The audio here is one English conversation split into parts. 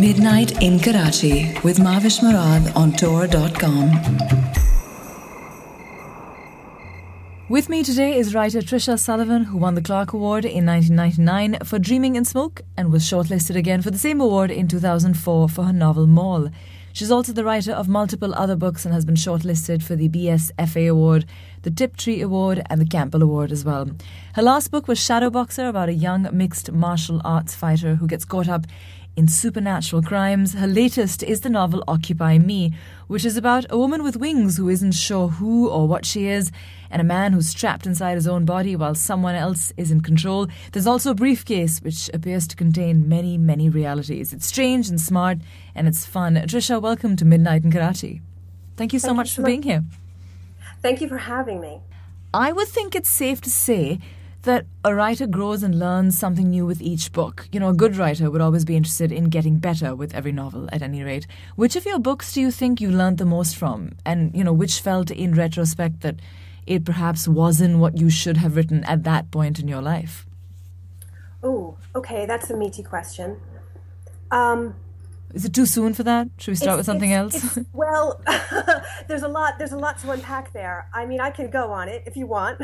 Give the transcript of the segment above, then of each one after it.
Midnight in Karachi with Mahvesh Murad on Tor.com. With me today is writer Tricia Sullivan, who won the Clarke Award in 1999 for Dreaming in Smoke and was shortlisted again for the same award in 2004 for her novel Maul. She's also the writer of multiple other books and has been shortlisted for the BSFA Award, the Tiptree Award, and the Campbell Award as well. Her last book was Shadowboxer, about a young mixed martial arts fighter who gets caught up in supernatural crimes. Her latest is the novel Occupy Me, which is about a woman with wings who isn't sure who or what she is, and a man who's trapped inside his own body while someone else is in control. There's also a briefcase which appears to contain many, many realities. It's strange and smart, and it's fun. Tricia, welcome to Midnight in Karachi. Thank you so Thank much you for so being here. Thank you for having me. I would think it's safe to say that a writer grows and learns something new with each book. You know, a good writer would always be interested in getting better with every novel, at any rate. Which of your books do you think you learned the most from? And, you know, which felt in retrospect that it perhaps wasn't what you should have written at that point in your life? Oh, okay, that's a meaty question. Um, Is it too soon for that? Should we start with something else? well, there's a lot. There's a lot to unpack there. I mean, I can go on it if you want.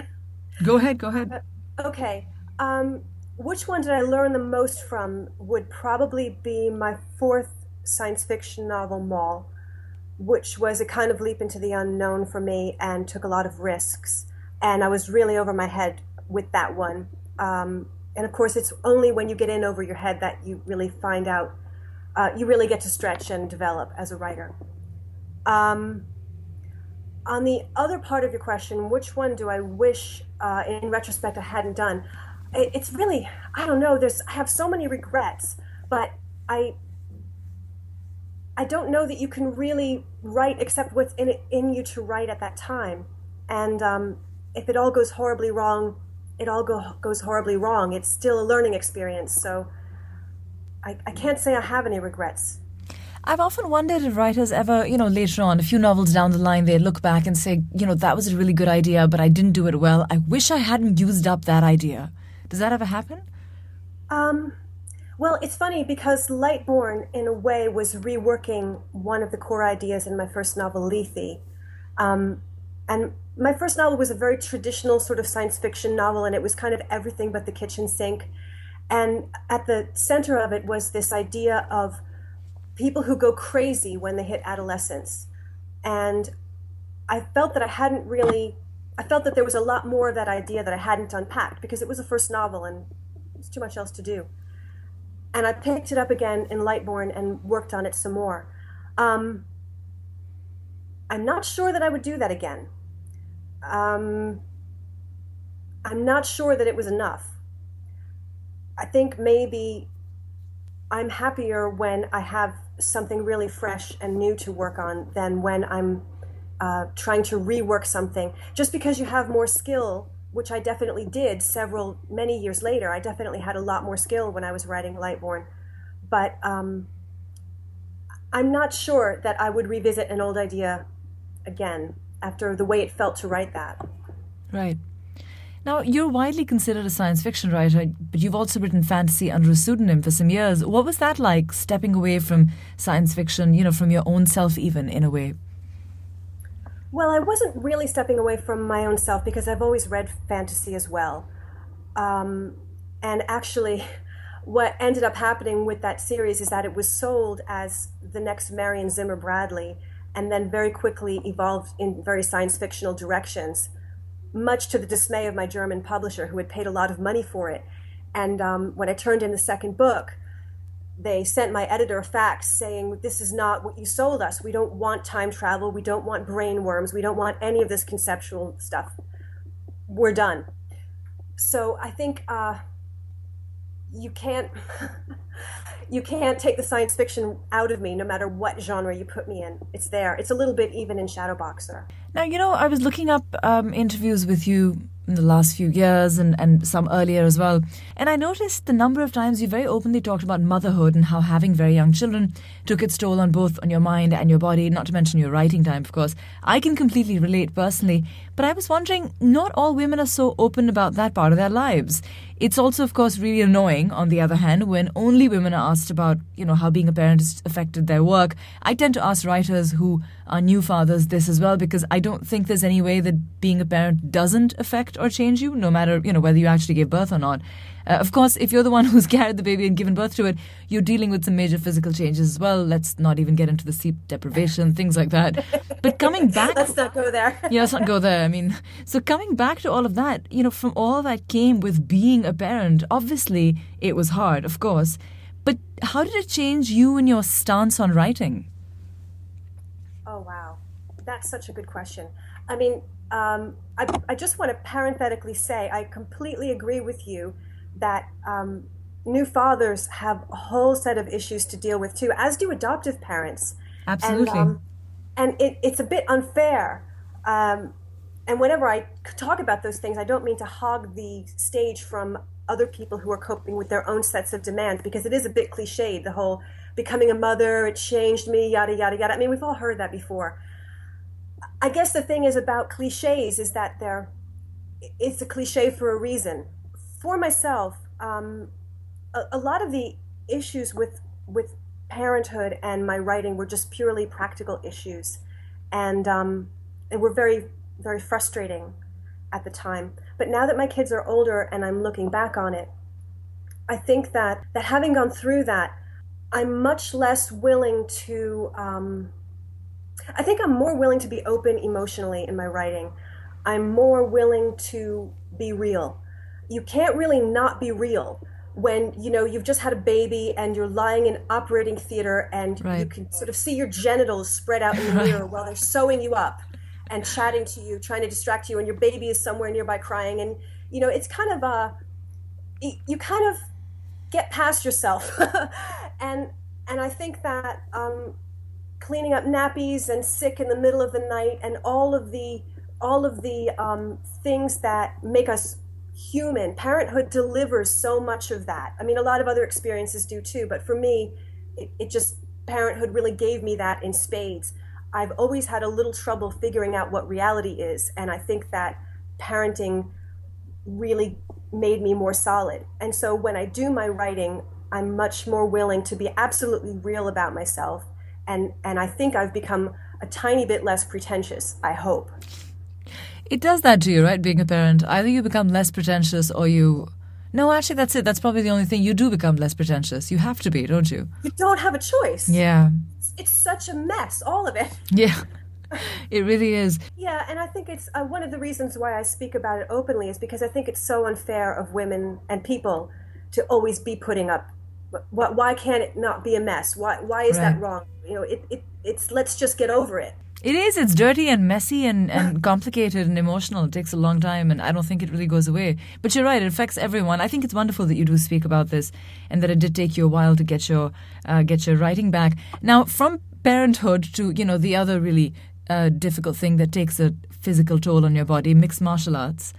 go ahead, go ahead. Okay. Um, which one did I learn the most from would probably be my fourth science fiction novel, Maul, which was a kind of leap into the unknown for me and took a lot of risks. And I was really over my head with that one. Um, and of course, it's only when you get in over your head that you really find out, uh, you really get to stretch and develop as a writer. Um, on the other part of your question, which one do I wish, uh, in retrospect, I hadn't done? It's really, I don't know. There's, I have so many regrets, but I, I don't know that you can really write except what's in in you to write at that time. And um, if it all goes horribly wrong, it all go, goes horribly wrong. It's still a learning experience. So I, I can't say I have any regrets. I've often wondered if writers ever, you know, later on, a few novels down the line, they look back and say, you know, that was a really good idea, but I didn't do it well. I wish I hadn't used up that idea. Does that ever happen? Um, well, it's funny because Lightborn, in a way, was reworking one of the core ideas in my first novel, Lethe. Um, and my first novel was a very traditional sort of science fiction novel, and it was kind of everything but the kitchen sink. And at the center of it was this idea of people who go crazy when they hit adolescence. And I felt that I hadn't really, I felt that there was a lot more of that idea that I hadn't unpacked because it was a first novel and there's too much else to do. And I picked it up again in Lightborn and worked on it some more. Um, I'm not sure that I would do that again. Um, I'm not sure that it was enough. I think maybe I'm happier when I have something really fresh and new to work on than when I'm uh, trying to rework something. Just because you have more skill, which I definitely did several, many years later, I definitely had a lot more skill when I was writing Lightborn. But um, I'm not sure that I would revisit an old idea again after the way it felt to write that. Right. Now, you're widely considered a science fiction writer, but you've also written fantasy under a pseudonym for some years. What was that like, stepping away from science fiction, you know, from your own self, even in a way? Well, I wasn't really stepping away from my own self because I've always read fantasy as well. Um, and actually, what ended up happening with that series is that it was sold as the next Marion Zimmer Bradley and then very quickly evolved in very science fictional directions much to the dismay of my German publisher, who had paid a lot of money for it. And um, when I turned in the second book, they sent my editor a fax saying, This is not what you sold us. We don't want time travel. We don't want brain worms. We don't want any of this conceptual stuff. We're done. So I think uh, you can't. you can't take the science fiction out of me no matter what genre you put me in. It's there. It's a little bit even in Shadowboxer. Now, you know, I was looking up um, interviews with you in the last few years and, and some earlier as well. And I noticed the number of times you very openly talked about motherhood and how having very young children took its toll on both on your mind and your body, not to mention your writing time, of course. I can completely relate personally, but I was wondering, not all women are so open about that part of their lives. It's also, of course, really annoying, on the other hand, when only women are asked about, you know, how being a parent has affected their work. I tend to ask writers who are new fathers this as well because I don't think there's any way that being a parent doesn't affect or change you, no matter, you know, whether you actually gave birth or not. Uh, of course, if you're the one who's carried the baby and given birth to it, you're dealing with some major physical changes as well. Let's not even get into the sleep deprivation, things like that. But coming back. let's not go there. yeah, let's not go there. I mean, so coming back to all of that, you know, from all that came with being a parent, obviously it was hard, of course. But how did it change you and your stance on writing? Oh, wow. That's such a good question. I mean, um, I, I just want to parenthetically say I completely agree with you that um, new fathers have a whole set of issues to deal with too, as do adoptive parents. Absolutely. And, um, and it, it's a bit unfair. Um, and whenever I talk about those things, I don't mean to hog the stage from other people who are coping with their own sets of demands because it is a bit cliched, the whole becoming a mother, it changed me, yada, yada, yada. I mean, we've all heard that before. I guess the thing is about cliches is that they're, it's a cliche for a reason for myself, um, a, a, lot of the issues with with parenthood and my writing were just purely practical issues, and um, and were very very frustrating at the time. But now that my kids are older and I'm looking back on it, I think that that having gone through that, I'm much less willing to. Um, I think I'm more willing to be open emotionally in my writing. I'm more willing to be real you can't really not be real when you know you've just had a baby and you're lying in operating theater and right. you can sort of see your genitals spread out in the mirror while they're sewing you up and chatting to you trying to distract you and your baby is somewhere nearby crying and you know it's kind of a you kind of get past yourself and and i think that um, cleaning up nappies and sick in the middle of the night and all of the all of the um, things that make us human. Parenthood delivers so much of that. I mean, a lot of other experiences do too, but for me, it, it just, parenthood really gave me that in spades. I've always had a little trouble figuring out what reality is, and I think that parenting really made me more solid. And so when I do my writing, I'm much more willing to be absolutely real about myself. And, and I think I've become a tiny bit less pretentious, I hope. It does that to you, right? Being a parent. Either you become less pretentious or you. No, actually, that's it. That's probably the only thing. You do become less pretentious. You have to be, don't you? You don't have a choice. Yeah. It's, it's such a mess, all of it. Yeah. It really is. Yeah, and I think it's uh, one of the reasons why I speak about it openly is because I think it's so unfair of women and people to always be putting up. Why can't it not be a mess? Why why is right. that wrong? You know, it, it it's let's just get over it. It is. It's dirty and messy and, and complicated and emotional. It takes a long time, and I don't think it really goes away. But you're right; it affects everyone. I think it's wonderful that you do speak about this, and that it did take you a while to get your uh, get your writing back. Now, from parenthood to you know the other really uh, difficult thing that takes a physical toll on your body, mixed martial arts.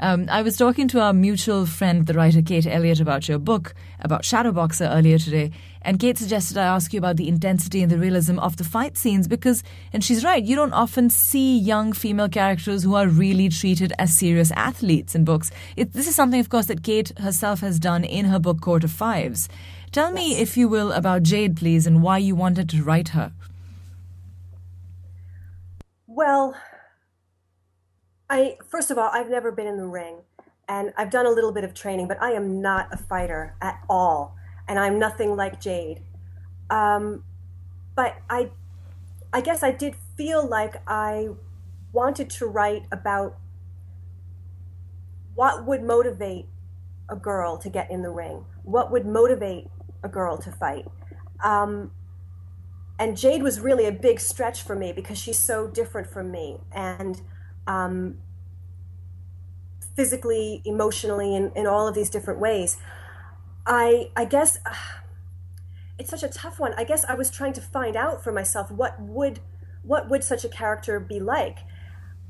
Um, I was talking to our mutual friend, the writer Kate Elliott, about your book about Shadowboxer earlier today, and Kate suggested I ask you about the intensity and the realism of the fight scenes because, and she's right, you don't often see young female characters who are really treated as serious athletes in books. It, this is something, of course, that Kate herself has done in her book Court of Fives. Tell yes. me, if you will, about Jade, please, and why you wanted to write her. Well, I first of all, I've never been in the ring, and I've done a little bit of training, but I am not a fighter at all, and I'm nothing like Jade. Um, but I, I guess I did feel like I wanted to write about what would motivate a girl to get in the ring, what would motivate a girl to fight. Um, and Jade was really a big stretch for me because she's so different from me. And um, physically, emotionally, in, in all of these different ways. I I guess uh, it's such a tough one. I guess I was trying to find out for myself what would what would such a character be like.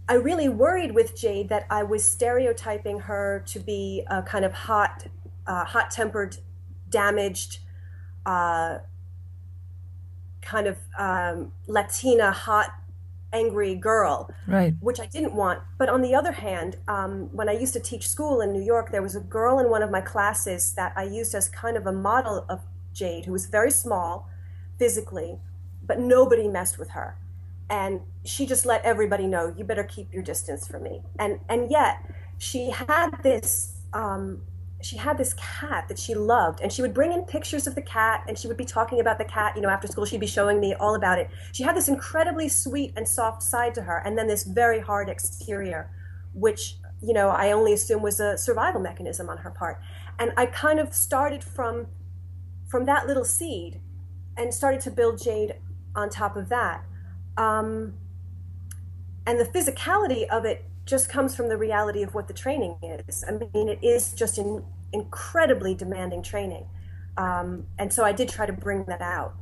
I really worried with Jade that I was stereotyping her to be a kind of hot, uh, hot-tempered, damaged, uh, kind of um, Latina, hot, angry girl, right? Which I didn't want. But on the other hand, um, when I used to teach school in New York, there was a girl in one of my classes that I used as kind of a model of Jade, who was very small physically, but nobody messed with her and she just let everybody know you better keep your distance from me and and yet she had this um, she had this cat that she loved and she would bring in pictures of the cat and she would be talking about the cat you know after school she'd be showing me all about it. She had this incredibly sweet and soft side to her and then this very hard exterior which you know i only assume was a survival mechanism on her part. And i kind of started from from that little seed and started to build jade on top of that. Um, and the physicality of it just comes from the reality of what the training is. I mean, it is just an incredibly demanding training. Um, and so I did try to bring that out.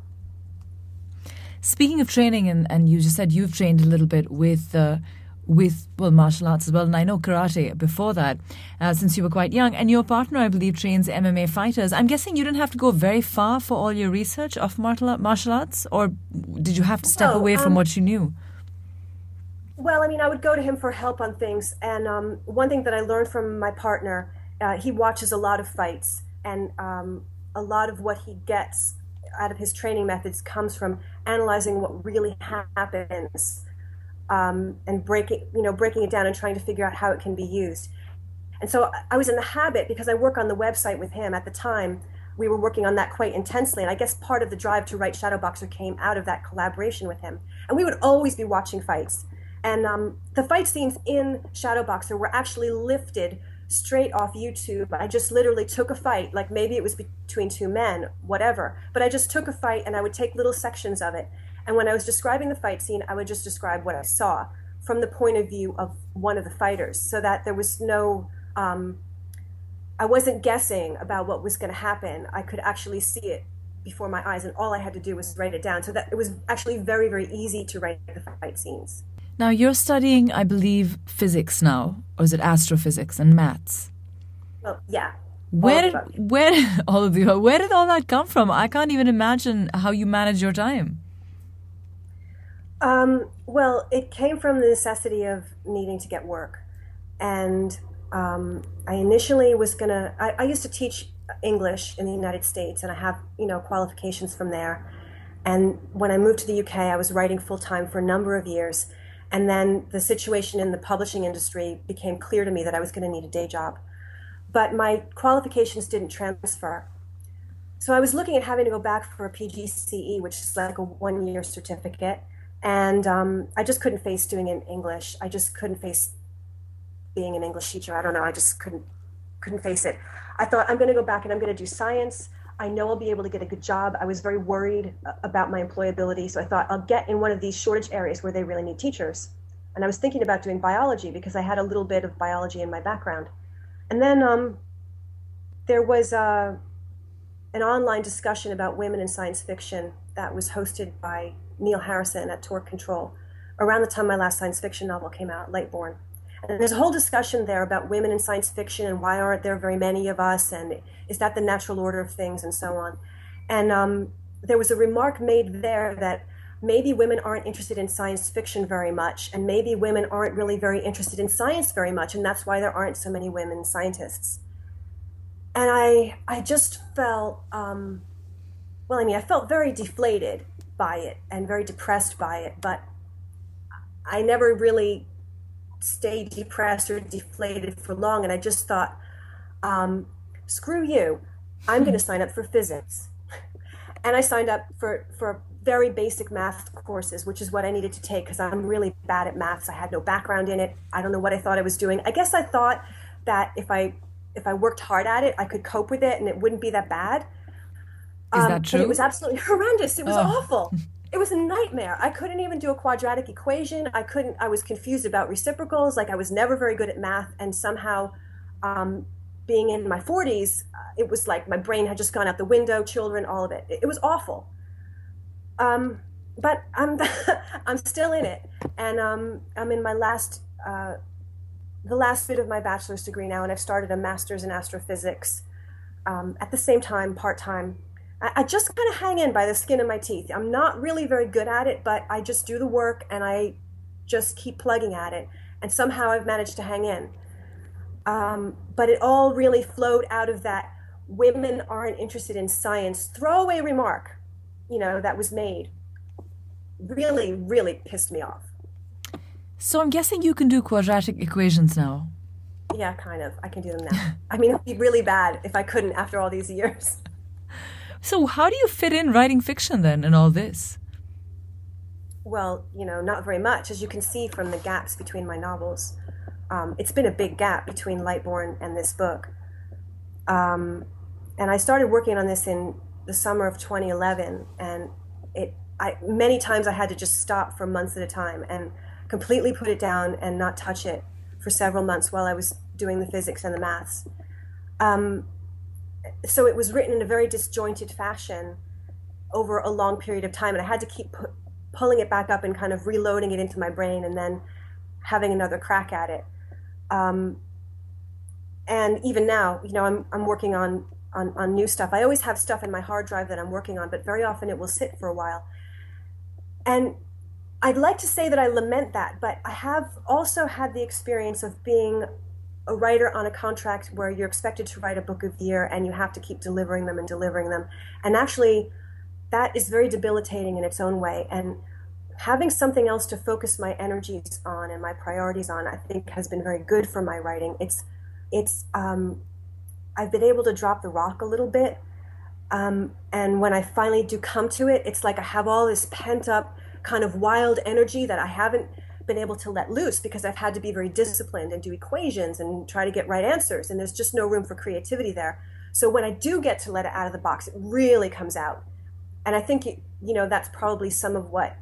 Speaking of training, and, and you just said you've trained a little bit with uh, with well martial arts as well, and I know karate before that, uh, since you were quite young. And your partner, I believe, trains MMA fighters. I'm guessing you didn't have to go very far for all your research of martial arts, or did you have to step no, away from um, what you knew? Well, I mean, I would go to him for help on things, and um, one thing that I learned from my partner, uh, he watches a lot of fights, and um, a lot of what he gets out of his training methods comes from analyzing what really happens um, and breaking, you know, breaking it down and trying to figure out how it can be used. And so I was in the habit because I work on the website with him at the time. We were working on that quite intensely, and I guess part of the drive to write Shadowboxer came out of that collaboration with him. And we would always be watching fights, and um, the fight scenes in Shadowboxer were actually lifted straight off YouTube. I just literally took a fight, like maybe it was between two men, whatever. But I just took a fight and I would take little sections of it and when I was describing the fight scene, I would just describe what I saw from the point of view of one of the fighters so that there was no, um, I wasn't guessing about what was going to happen. I could actually see it before my eyes, and all I had to do was write it down. So that it was actually very, very easy to write the fight scenes. Now, you're studying, I believe, physics now, or is it astrophysics and maths? Well, yeah. Where did, where all of you where did all that come from? I can't even imagine how you manage your time. Um, well, it came from the necessity of needing to get work. And um, I initially was going to, I used to teach English in the United States, and I have, you know, qualifications from there. And when I moved to the UK, I was writing full time for a number of years. And then the situation in the publishing industry became clear to me that I was going to need a day job. But my qualifications didn't transfer. So I was looking at having to go back for a PGCE, which is like a one year certificate and um, I just couldn't face doing it in English. I just couldn't face being an English teacher. I don't know. I just couldn't couldn't face it. I thought I'm going to go back and I'm going to do science. I know I'll be able to get a good job. I was very worried uh, about my employability, so I thought I'll get in one of these shortage areas where they really need teachers. And I was thinking about doing biology because I had a little bit of biology in my background. And then um, there was uh, an online discussion about women in science fiction that was hosted by Niall Harrison at Torque Control around the time my last science fiction novel came out, Lightborn. And there's a whole discussion there about women in science fiction and why aren't there very many of us and is that the natural order of things and so on. And um, there was a remark made there that maybe women aren't interested in science fiction very much and maybe women aren't really very interested in science very much and that's why there aren't so many women scientists. And I, I just felt, um, well, I mean, I felt very deflated by it and very depressed by it, but I never really stayed depressed or deflated for long. And I just thought, um, screw you, I'm going to sign up for physics. and I signed up for, for very basic math courses, which is what I needed to take because I'm really bad at maths. I had no background in it. I don't know what I thought I was doing. I guess I thought that if I if I worked hard at it, I could cope with it and it wouldn't be that bad. Is um, that true? it was absolutely horrendous. It was oh. awful. It was a nightmare. I couldn't even do a quadratic equation. I couldn't. I was confused about reciprocals. Like I was never very good at math, and somehow, um, being in my 40s, uh, it was like my brain had just gone out the window. Children, all of it. It, it was awful. Um, but I'm I'm still in it, and um, I'm in my last uh, the last bit of my bachelor's degree now, and I've started a master's in astrophysics um, at the same time, part time. I, I just kind of hang in by the skin of my teeth. I'm not really very good at it, but I just do the work and I just keep plugging at it. And somehow I've managed to hang in. Um, but it all really flowed out of that women aren't interested in science throwaway remark, you know, that was made. Really, really pissed me off. So I'm guessing you can do quadratic equations now. Yeah, kind of. I can do them now. I mean, it'd be really bad if I couldn't after all these years. So how do you fit in writing fiction then in all this? Well, you know, not very much, as you can see from the gaps between my novels. Um, it's been a big gap between Lightborn and this book. Um, and I started working on this in the summer of 2011, and it I, many times I had to just stop for months at a time and completely put it down and not touch it for several months while I was doing the physics and the maths. Um, so it was written in a very disjointed fashion over a long period of time, and I had to keep pu- pulling it back up and kind of reloading it into my brain and then having another crack at it. Um, and even now, you know, I'm, I'm working on, on, on new stuff. I always have stuff in my hard drive that I'm working on, but very often it will sit for a while. And I'd like to say that I lament that, but I have also had the experience of being a writer on a contract where you're expected to write a book of the year and you have to keep delivering them and delivering them. And actually, that is very debilitating in its own way. And having something else to focus my energies on and my priorities on, I think, has been very good for my writing. It's, it's, um, I've been able to drop the rock a little bit. Um, and when I finally do come to it, it's like I have all this pent up kind of wild energy that I haven't been able to let loose because I've had to be very disciplined and do equations and try to get right answers. And there's just no room for creativity there. So when I do get to let it out of the box, it really comes out. And I think, you know, that's probably some of what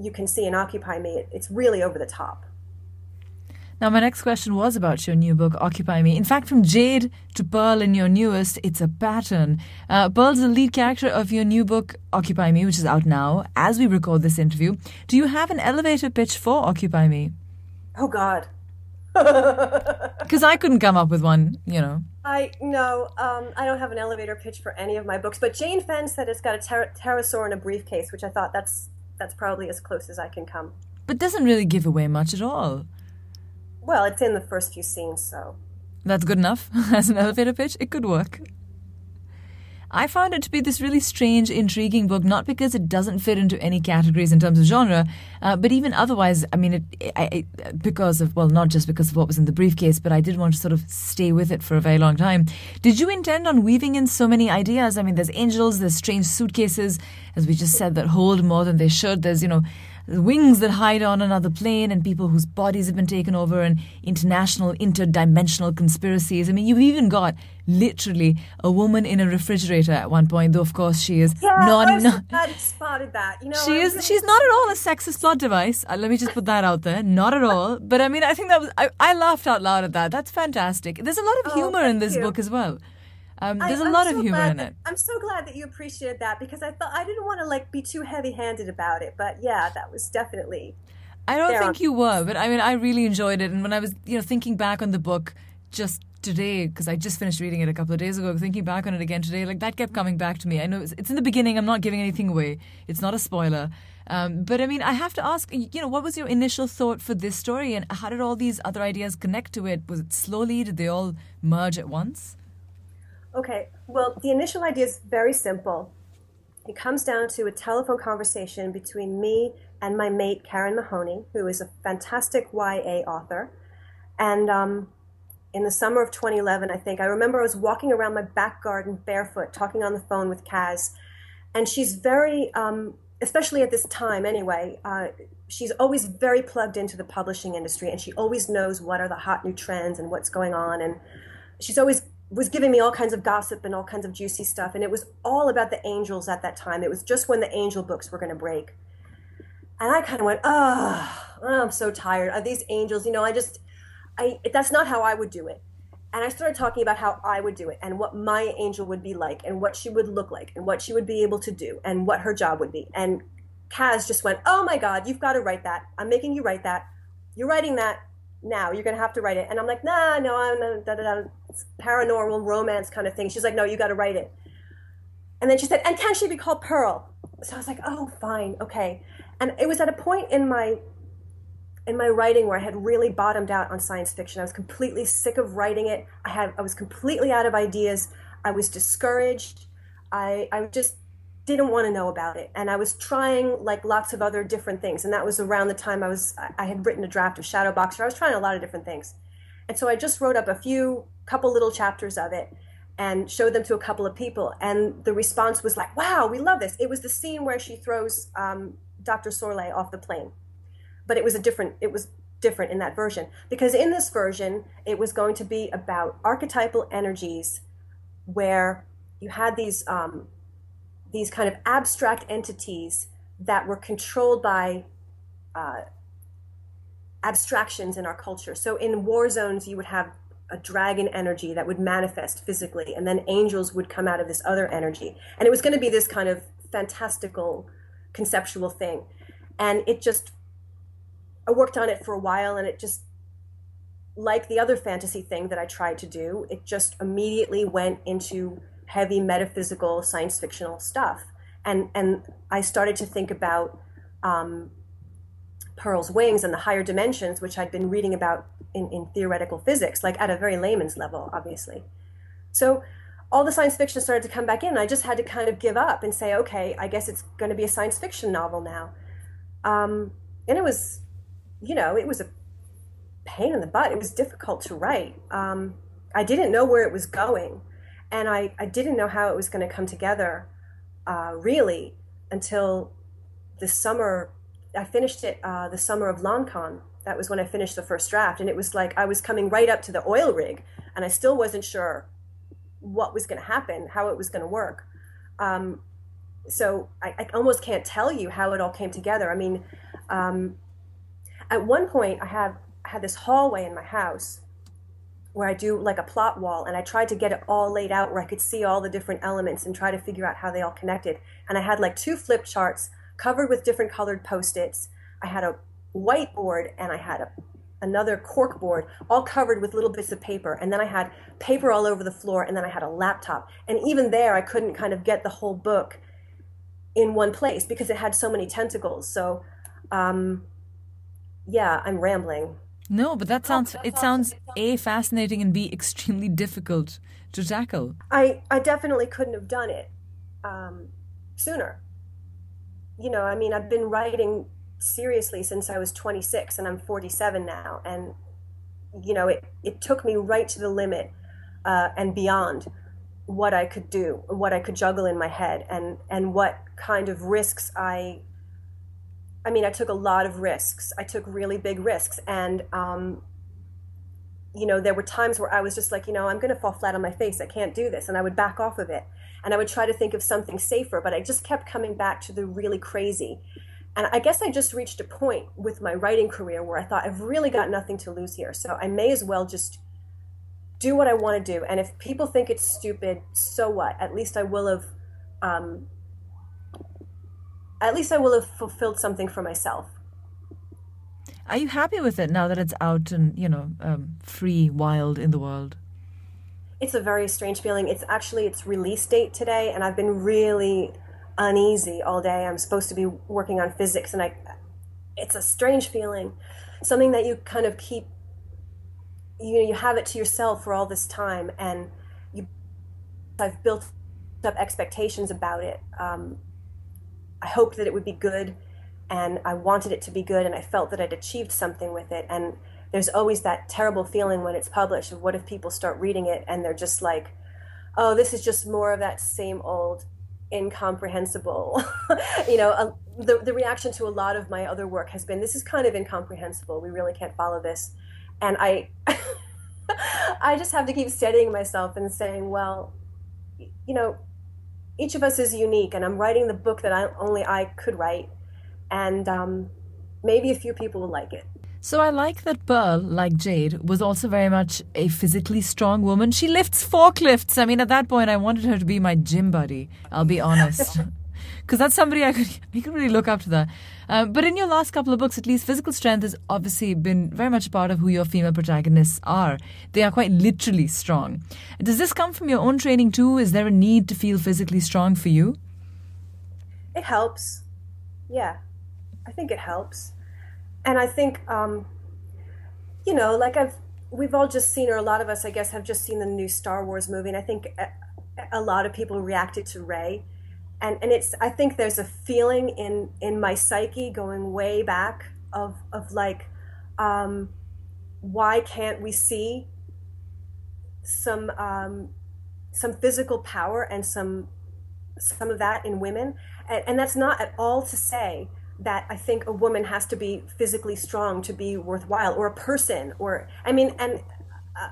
you can see in Occupy Me. It's really over the top. Now, my next question was about your new book, Occupy Me. In fact, from Jade to Pearl in your newest, it's a pattern. Uh, Pearl's the lead character of your new book, Occupy Me, which is out now as we record this interview. Do you have an elevator pitch for Occupy Me? Oh, God. Because I couldn't come up with one, you know. I no, um, I don't have an elevator pitch for any of my books. But Jaine Fenn said it's got a ter- pterosaur in a briefcase, which I thought that's that's probably as close as I can come. But doesn't really give away much at all. Well, it's in the first few scenes, so. That's good enough as an elevator pitch. It could work. I found it to be this really strange, intriguing book, not because it doesn't fit into any categories in terms of genre, uh, but even otherwise. I mean, it, I, because of, well, not just because of what was in the briefcase, but I did want to sort of stay with it for a very long time. Did you intend on weaving in so many ideas? I mean, there's angels, there's strange suitcases, as we just said, that hold more than they should. There's, you know, wings that hide on another plane and people whose bodies have been taken over and international interdimensional conspiracies. I mean, you've even got literally a woman in a refrigerator at one point, though of course she is yeah, not. I not spotted that. You know, she is. She's not at all a sexist plot device. Uh, let me just put that out there. Not at all. But I mean, I think that was. I, I laughed out loud at that. That's fantastic. There's a lot of Oh, humor in this you. book as well. Um, there's I, a I'm lot so of humor in that- it. I'm so glad that you appreciated that because I thought I didn't want to like be too heavy-handed about it, but yeah, that was definitely. I don't think are- you were, but I mean, I really enjoyed it. And when I was, you know, thinking back on the book just today, because I just finished reading it a couple of days ago, thinking back on it again today, like that kept coming back to me. I know it's, it's in the beginning. I'm not giving anything away. It's not a spoiler. Um, but I mean, I have to ask, you know, what was your initial thought for this story, and how did all these other ideas connect to it? Was it slowly? Did they all merge at once? Okay, well, the initial idea is very simple. It comes down to a telephone conversation between me and my mate, Karen Mahoney, who is a fantastic YA author. And um, in the summer of 2011, I think, I remember I was walking around my back garden barefoot, talking on the phone with Kaz. And she's very, um, especially at this time anyway, uh, she's always very plugged into the publishing industry and she always knows what are the hot new trends and what's going on. And she's always was giving me all kinds of gossip and all kinds of juicy stuff. And it was all about the angels at that time. It was just when the angel books were going to break. And I kind of went, oh, I'm so tired of these angels. You know, I just, I, that's not how I would do it. And I started talking about how I would do it and what my angel would be like and what she would look like and what she would be able to do and what her job would be. And Kaz just went, oh my God, you've got to write that. I'm making you write that. you're writing that now. You're to have to write it. And I'm like, nah, no, I'm da, da, da, paranormal romance kind of thing. She's like, no, you got to write it. And then she said, and can she be called Pearl? So I was like, oh, fine, okay. And it was at a point in my in my writing where I had really bottomed out on science fiction. I was completely sick of writing it. I had I was completely out of ideas. I was discouraged. I I just didn't want to know about it and i was trying like lots of other different things and that was around the time i was i had written a draft of shadowboxer i was trying a lot of different things. And so i just wrote up a few couple little chapters of it and showed them to a couple of people and the response was like wow we love this. It was the scene where she throws um, dr sorley off the plane but it was a different it was different in that version because in this version it was going to be about archetypal energies where you had these um, these kind of abstract entities that were controlled by uh, abstractions in our culture. So in war zones, you would have a dragon energy that would manifest physically, and then angels would come out of this other energy. And it was going to be this kind of fantastical conceptual thing. And it just, I worked on it for a while, and it just, like the other fantasy thing that I tried to do, it just immediately went into heavy metaphysical science fictional stuff. And, and I started to think about um, Pearl's wings and the higher dimensions, which I'd been reading about in, in theoretical physics, like at a very layman's level, obviously. So all the science fiction started to come back in. I just had to kind of give up and say, okay, I guess it's going to be a science fiction novel now. Um, and it was, you know, it was a pain in the butt. It was difficult to write. Um, I didn't know where it was going and I, I didn't know how it was going to come together uh, really until the summer i finished it uh, the summer of loncon that was when i finished the first draft and it was like i was coming right up to the oil rig and i still wasn't sure what was going to happen how it was going to work. Um, so I, I, almost can't tell you how it all came together. I mean um, at one point i have I had this hallway in my house where I do like a plot wall and I tried to get it all laid out where I could see all the different elements and try to figure out how they all connected. And I had like two flip charts covered with different colored post-its. I had a whiteboard and I had a, another cork board all covered with little bits of paper. And then I had paper all over the floor and then I had a laptop. And even there I couldn't kind of get the whole book in one place because it had so many tentacles. So um, yeah, I'm rambling. No, but that sounds it sounds a fascinating and b extremely difficult to tackle. I I definitely couldn't have done it um, sooner. You know, I mean, I've been writing seriously since I was 26, and I'm 47 now, and you know, it it took me right to the limit uh, and beyond what I could do, what I could juggle in my head, and and what kind of risks I I mean, I took a lot of risks. I took really big risks. And, um, you know, there were times where I was just like, you know, I'm going to fall flat on my face. I can't do this. And I would back off of it. And I would try to think of something safer, but I just kept coming back to the really crazy. And I guess I just reached a point with my writing career where I thought, I've really got nothing to lose here. So I may as well just do what I want to do. And if people think it's stupid, so what? At least I will have um, at least I will have fulfilled something for myself. Are you happy with it now that it's out and you know um, free, wild in the world? It's a very strange feeling. It's actually its release date today, and I've been really uneasy all day. I'm supposed to be working on physics, and I, it's a strange feeling, something that you kind of keep. You know, you have it to yourself for all this time, and you. I've built up expectations about it. Um, I hoped that it would be good and I wanted it to be good and I felt that I'd achieved something with it. And there's always that terrible feeling when it's published of what if people start reading it and they're just like, oh, this is just more of that same old incomprehensible. you know, uh, the, the reaction to a lot of my other work has been, this is kind of incomprehensible. We really can't follow this. And I, I just have to keep steadying myself and saying, well, you know, each of us is unique, and I'm writing the book that I, only I could write, and um, maybe a few people will like it. So I like that Pearl, like Jade, was also very much a physically strong woman. She lifts forklifts. I mean, at that point, I wanted her to be my gym buddy. I'll be honest. because that's somebody I could I could really look up to that. Um, but in your last couple of books, at least, physical strength has obviously been very much a part of who your female protagonists are. They are quite literally strong. Does this come from your own training too? Is there a need to feel physically strong for you? It helps. Yeah, I think it helps, and I think um, you know, like I've we've all just seen, or a lot of us, I guess, have just seen the new Star Wars movie, and I think a, a lot of people reacted to Rey and and it's I think there's a feeling in in my psyche going way back of of like um, why can't we see some um, some physical power and some some of that in women? And, and that's not at all to say that I think a woman has to be physically strong to be worthwhile or a person or I mean and uh,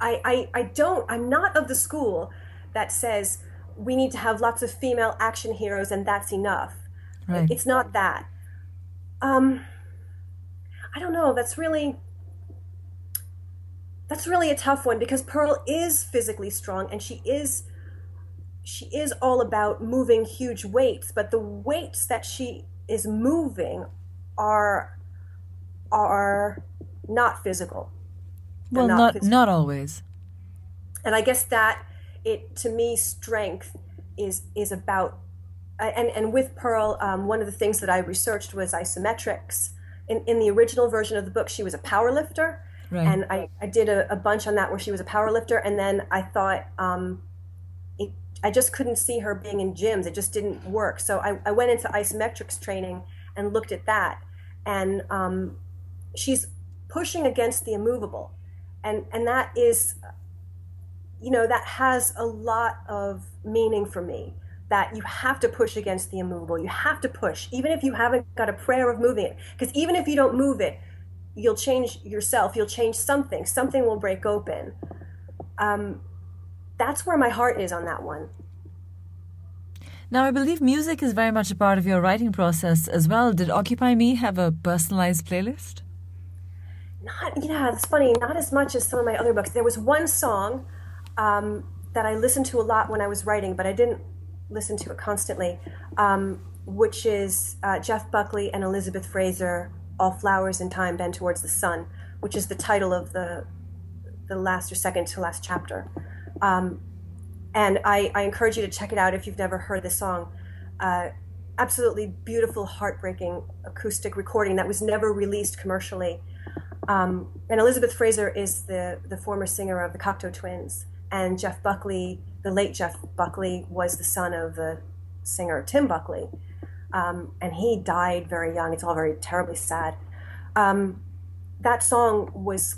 I, I I don't I'm not of the school that says we need to have lots of female action heroes and that's enough. Right. It's not that. Um, I don't know. That's really that's really a tough one because Pearl is physically strong and she is she is all about moving huge weights, but the weights that she is moving are are not physical. Well, not not, physical. not always. And I guess that it to me strength is is about and and with Pearl, um, one of the things that I researched was isometrics. In in the original version of the book, she was a power lifter, right. and I, I did a, a, bunch on that where she was a power lifter, and then I thought um, it, I just couldn't see her being in gyms. It just didn't work. So I, I went into isometrics training and looked at that, and um, she's pushing against the immovable, and and that is you know, that has a lot of meaning for me. That you have to push against the immovable. You have to push, even if you haven't got a prayer of moving it. Because even if you don't move it, you'll change yourself. You'll change something. Something will break open. Um, that's where my heart is on that one. Now, I believe music is very much a part of your writing process as well. Did Occupy Me have a personalized playlist? Not, yeah, it's funny. Not as much as some of my other books. There was one song um, that I listened to a lot when I was writing, but I didn't listen to it constantly, um, which is uh, Jeff Buckley and Elizabeth Fraser, All Flowers in Time Bend Towards the Sun, which is the title of the, the last or second to last chapter. Um, and I, I, encourage you to check it out if you've never heard this song. Uh, absolutely beautiful, heartbreaking acoustic recording that was never released commercially. Um, and Elizabeth Fraser is the, the former singer of the Cocteau Twins and Jeff Buckley, the late Jeff Buckley, was the son of the singer Tim Buckley, um, and he died very young. It's all very terribly sad. Um, that song was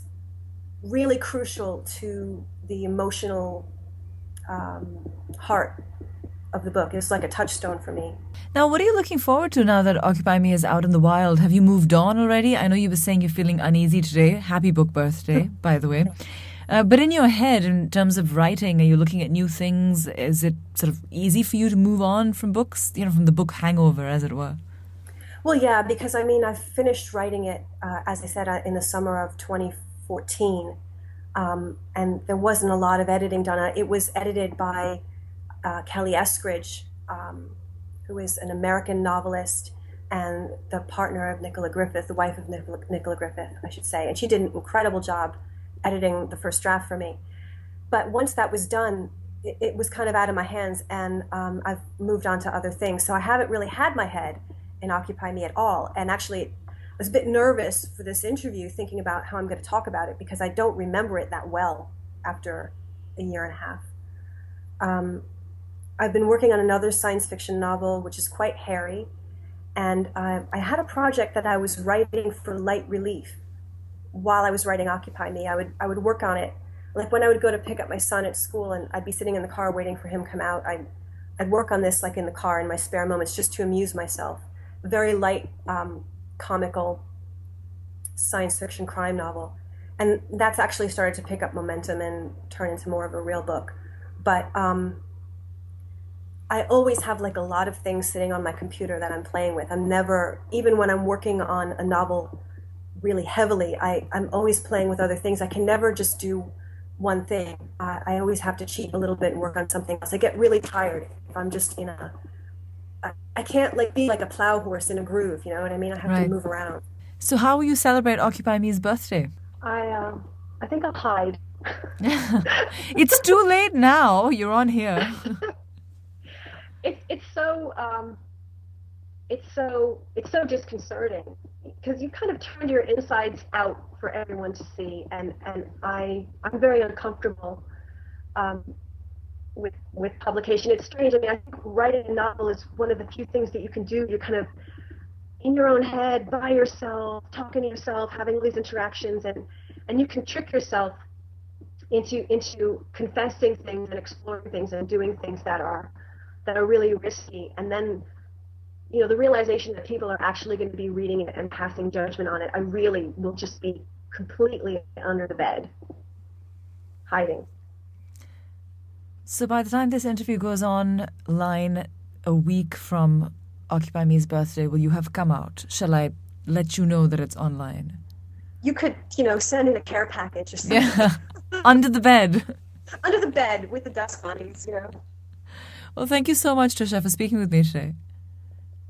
really crucial to the emotional um, heart of the book. It's like a touchstone for me. Now, what are you looking forward to now that Occupy Me is out in the wild? Have you moved on already? I know you were saying you're feeling uneasy today. Happy book birthday, by the way. Uh, but in your head, in terms of writing, are you looking at new things? Is it sort of easy for you to move on from books, you know, from the book hangover, as it were? Well, yeah, because I mean, I finished writing it, uh, as I said, uh, in the summer of 2014, um, and there wasn't a lot of editing done. Uh, it was edited by uh, Kelley Eskridge, um, who is an American novelist and the partner of Nicola Griffith, the wife of Nicola, Nicola Griffith, I should say, and she did an incredible job editing the first draft for me. But once that was done, it, it was kind of out of my hands, and um, I've moved on to other things. So I haven't really had my head in Occupy Me at all. And actually, I was a bit nervous for this interview, thinking about how I'm going to talk about it because I don't remember it that well after a year and a half. Um, I've been working on another science fiction novel, which is quite hairy. And uh, I had a project that I was writing for Light Relief, while I was writing Occupy Me, I would I would work on it. Like when I would go to pick up my son at school, and I'd be sitting in the car waiting for him to come out. I'd I'd work on this like in the car in my spare moments, just to amuse myself. Very light, um, comical science fiction crime novel, and that's actually started to pick up momentum and turn into more of a real book. But um, I always have like a lot of things sitting on my computer that I'm playing with. I'm never, even when I'm working on a novel really heavily, I, I'm always playing with other things. I can never just do one thing. I, I always have to cheat a little bit and work on something else. I get really tired if I'm just in a I can't like be like a plow horse in a groove. You know what I mean? I have Right. to move around. So, how will you celebrate Occupy Me's birthday? I um, I think I'll hide. It's too late now. You're on here. It's it's so um, it's so it's so disconcerting because you kind of turned your insides out for everyone to see, and and I I'm very uncomfortable um, with with publication. It's strange. I mean, I think writing a novel is one of the few things that you can do. You're kind of in your own head, by yourself, talking to yourself, having all these interactions, and and you can trick yourself into into confessing things and exploring things and doing things that are that are really risky and then you know the realization that people are actually going to be reading it and passing judgment on it i really will just be completely under the bed hiding So, by the time this interview goes online a week from Occupy Me's birthday, will you have come out? Shall I let you know that it's online? You could, you know, send in a care package or something Yeah. Under the bed. under the bed with the dust bunnies. You know. Well, thank you so much, Tricia, for speaking with me today.